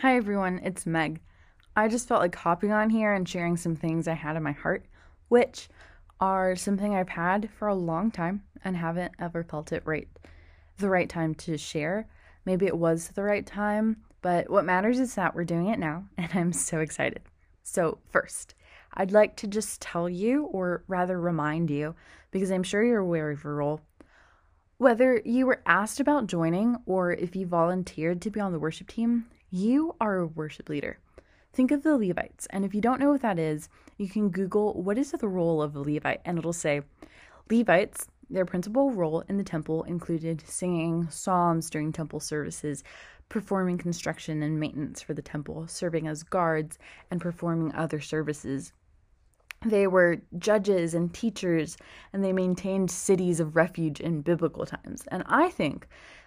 Hi everyone, it's Meg. I just felt like hopping on here and sharing some things I had in my heart, which are something I've had for a long time and haven't ever felt it right the right time to share. Maybe it was the right time, but what matters is that we're doing it now and I'm so excited. So, first, I'd like to just tell you, or rather remind you, because I'm sure you're aware of your role. Whether you were asked about joining or if you volunteered to be on the worship team, you are a worship leader. Think of the Levites, and if you don't know what that is, you can Google what is the role of a Levite, and it'll say Levites, their principal role in the temple included singing psalms during temple services, performing construction and maintenance for the temple, serving as guards, and performing other services. They were judges and teachers, and they maintained cities of refuge in biblical times. And I think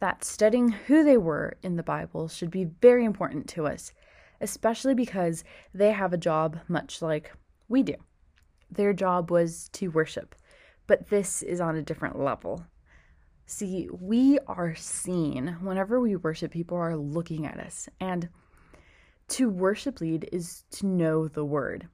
that studying who they were in the Bible should be very important to us, especially because they have a job much like we do. Their job was to worship, but this is on a different level. See, we are seen whenever we worship, people are looking at us. And to worship lead is to know the word.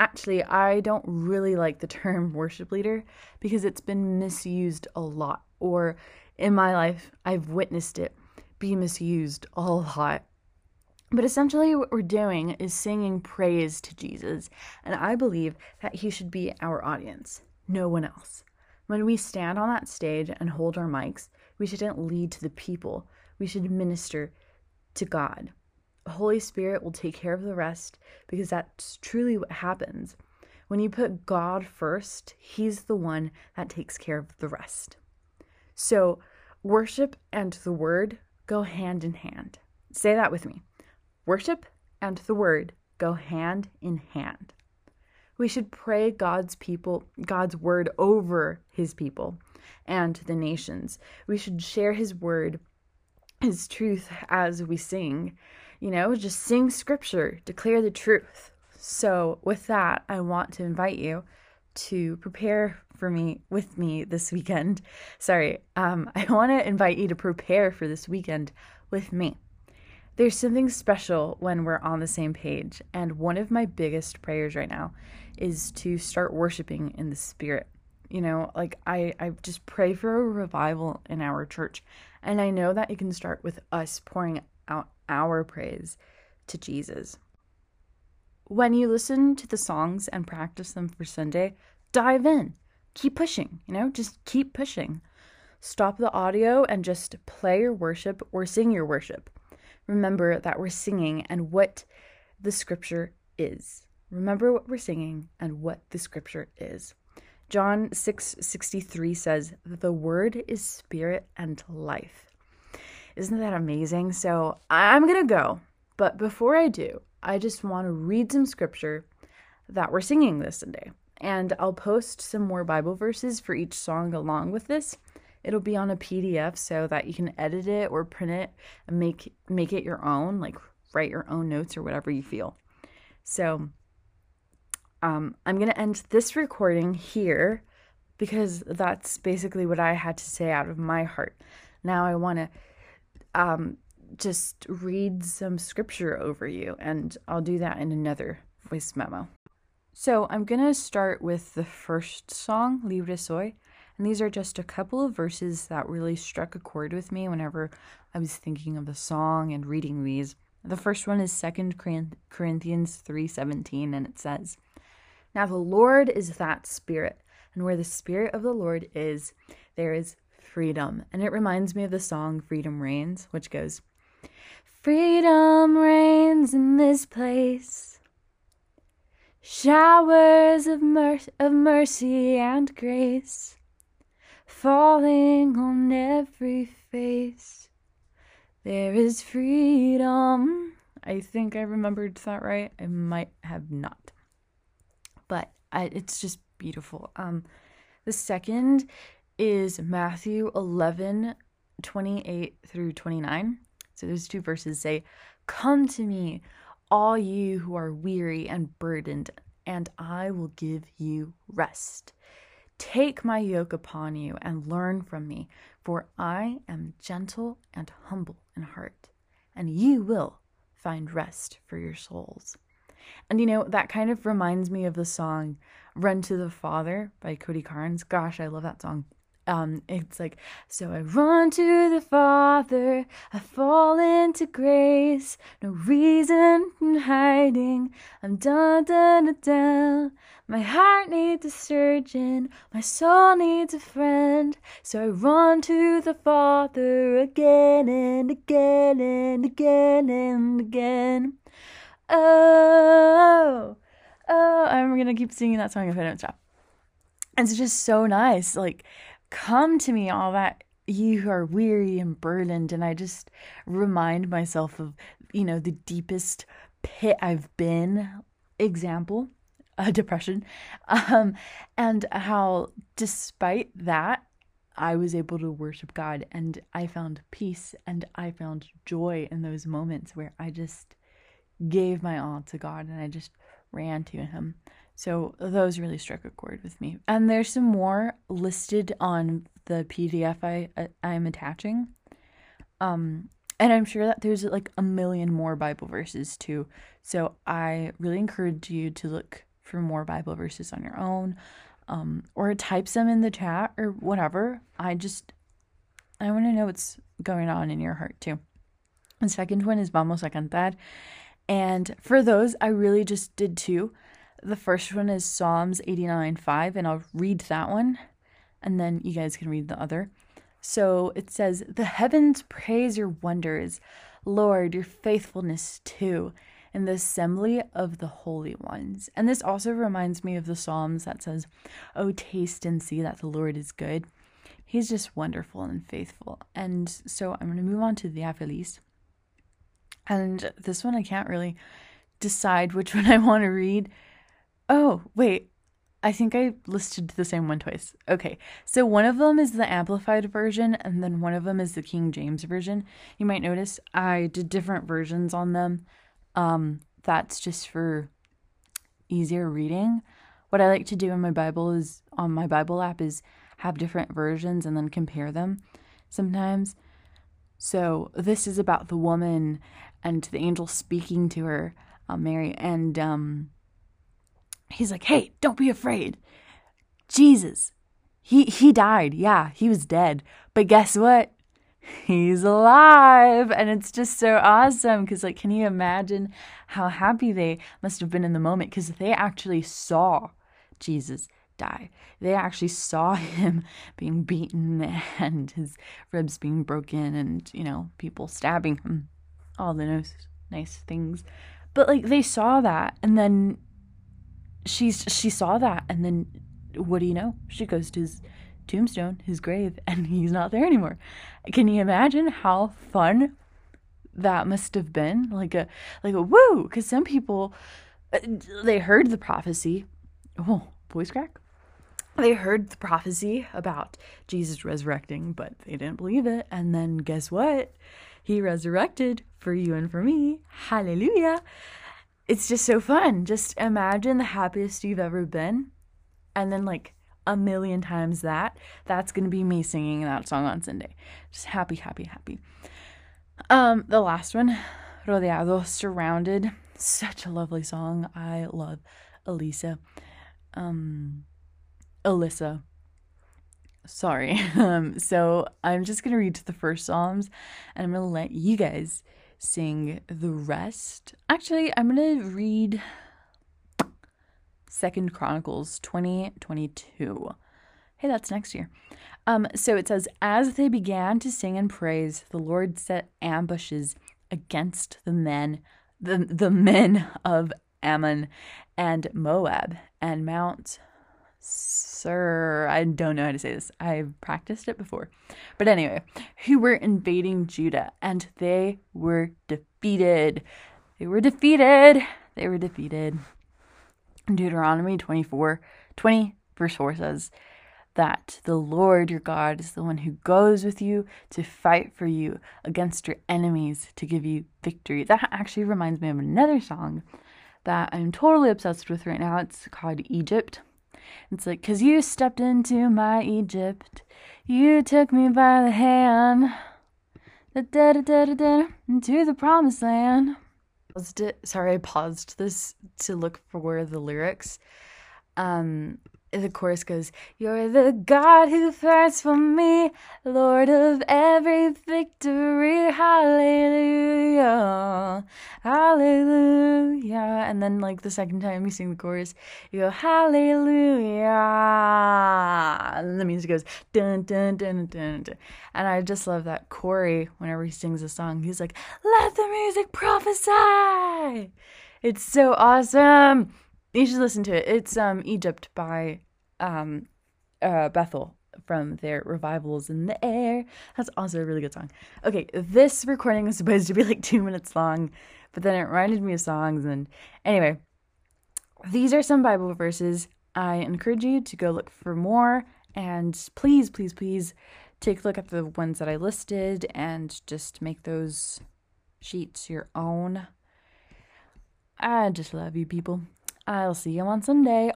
Actually, I don't really like the term worship leader because it's been misused a lot, or in my life, I've witnessed it be misused a lot. But essentially, what we're doing is singing praise to Jesus, and I believe that he should be our audience, no one else. When we stand on that stage and hold our mics, we shouldn't lead to the people, we should minister to God. Holy Spirit will take care of the rest because that's truly what happens. When you put God first, He's the one that takes care of the rest. So, worship and the word go hand in hand. Say that with me. Worship and the word go hand in hand. We should pray God's people, God's word over his people and the nations. We should share his word, his truth as we sing. You know, just sing scripture, declare the truth. So, with that, I want to invite you to prepare for me with me this weekend. Sorry, um, I want to invite you to prepare for this weekend with me. There's something special when we're on the same page, and one of my biggest prayers right now is to start worshiping in the spirit. You know, like I, I just pray for a revival in our church, and I know that it can start with us pouring out our praise to Jesus. When you listen to the songs and practice them for Sunday, dive in keep pushing, you know, just keep pushing. Stop the audio and just play your worship or sing your worship. Remember that we're singing and what the scripture is. Remember what we're singing and what the scripture is. John 6:63 says, that "The word is spirit and life." Isn't that amazing? So, I'm going to go, but before I do, I just want to read some scripture that we're singing this Sunday and I'll post some more Bible verses for each song along with this. It'll be on a PDF so that you can edit it or print it and make make it your own, like write your own notes or whatever you feel. So um, I'm gonna end this recording here because that's basically what I had to say out of my heart. Now I want to um, just read some scripture over you, and I'll do that in another voice memo. So I'm going to start with the first song, Libre Soy. And these are just a couple of verses that really struck a chord with me whenever I was thinking of the song and reading these. The first one is 2 Corinthians 3:17 and it says, "Now the Lord is that spirit, and where the spirit of the Lord is, there is freedom." And it reminds me of the song Freedom Reigns, which goes, "Freedom reigns in this place." Showers of, mer- of mercy and grace falling on every face. There is freedom. I think I remembered that right. I might have not. But I, it's just beautiful. Um, the second is Matthew 11 28 through 29. So those two verses say, Come to me, all you who are weary and burdened, and I will give you rest. Take my yoke upon you and learn from me, for I am gentle and humble in heart, and you will find rest for your souls. And you know, that kind of reminds me of the song Run to the Father by Cody Carnes. Gosh, I love that song um it's like so i run to the father i fall into grace. No reason in hiding i'm done done done, my heart needs a surgeon my soul needs a friend. So i run to the father again and again and again and again. Oh oh i'm gonna keep singing that song if i don't stop. It's just so nice like Come to me, all that you who are weary and burdened. And I just remind myself of, you know, the deepest pit I've been. Example, a depression. Um, and how, despite that, I was able to worship God and I found peace and I found joy in those moments where I just gave my all to God and I just ran to Him. So those really struck a chord with me. And there's some more listed on the PDF I I'm attaching. Um and I'm sure that there's like a million more Bible verses too. So I really encourage you to look for more Bible verses on your own um or type some in the chat or whatever. I just I want to know what's going on in your heart too. The second one is Vamos a Cantar. And for those, I really just did two. The first one is Psalms 89 5, and I'll read that one, and then you guys can read the other. So it says, The heavens praise your wonders, Lord, your faithfulness too, in the assembly of the holy ones. And this also reminds me of the Psalms that says, Oh, taste and see that the Lord is good. He's just wonderful and faithful. And so I'm going to move on to the Feliz. And this one I can't really decide which one I want to read Oh, wait. I think I listed the same one twice. Okay. So one of them is the amplified version and then one of them is the King James version. You might notice I did different versions on them. Um that's just for easier reading. What I like to do in my Bible is on my Bible app is have different versions and then compare them sometimes. So this is about the woman and the angel speaking to her, uh, Mary, and um, he's like, "Hey, don't be afraid. Jesus, he he died. Yeah, he was dead. But guess what? He's alive." And it's just so awesome cuz like can you imagine how happy they must have been in the moment cuz they actually saw Jesus die. They actually saw him being beaten and his ribs being broken and, you know, people stabbing him. All the nice nice things. But like they saw that and then she's she saw that and then what do you know? She goes to his tombstone his grave and he's not there anymore. Can you imagine how fun that must have been? Like a like a woo! Because some people uh, they heard the prophecy. Oh voice crack. They heard the prophecy about jesus resurrecting but they didn't believe it. And then guess what? He resurrected for you and for me. Hallelujah it's just so fun. Just imagine the happiest you've ever been, and then like a million times that. That's gonna be me singing that song on Sunday. Just happy, happy, happy. Um, the last one, Rodeado, Surrounded. Such a lovely song. I love Elisa. Um, Alyssa. Sorry. Um, so I'm just gonna read to the first Psalms, and I'm gonna let you guys sing the rest. Actually, I'm going to read Second Chronicles 2022. Hey, that's next year. Um, so it says, As they began to sing and praise, the Lord set ambushes against the men, the, the men of Ammon and Moab and Mount Sir, I don't know how to say this. I've practiced it before. But anyway, who were invading Judah and they were defeated. They were defeated. They were defeated. Deuteronomy 24 20, verse 4 says that the Lord your God is the one who goes with you to fight for you against your enemies to give you victory. That actually reminds me of another song that I'm totally obsessed with right now. It's called Egypt it's like, cause you stepped into my Egypt. You took me by the hand. Da da da da da into the promised land. Sorry, I paused this to look for the lyrics. Um, the chorus goes, You're the God who fights for me, Lord of every victory. Hallelujah. Hallelujah. And then, like, the second time you sing the chorus, you go, Hallelujah. And the music goes, dun, dun, dun, dun, dun. And I just love that Cory, whenever he sings a song, he's like, Let the music prophesy. It's so awesome. You should listen to it. It's um Egypt by um uh Bethel from their revivals in the air. That's also a really good song. Okay, this recording was supposed to be like two minutes long, but then it reminded me of songs and anyway. These are some Bible verses. I encourage you to go look for more and please, please, please take a look at the ones that I listed and just make those sheets your own. I just love you people. I'll see you on Sunday.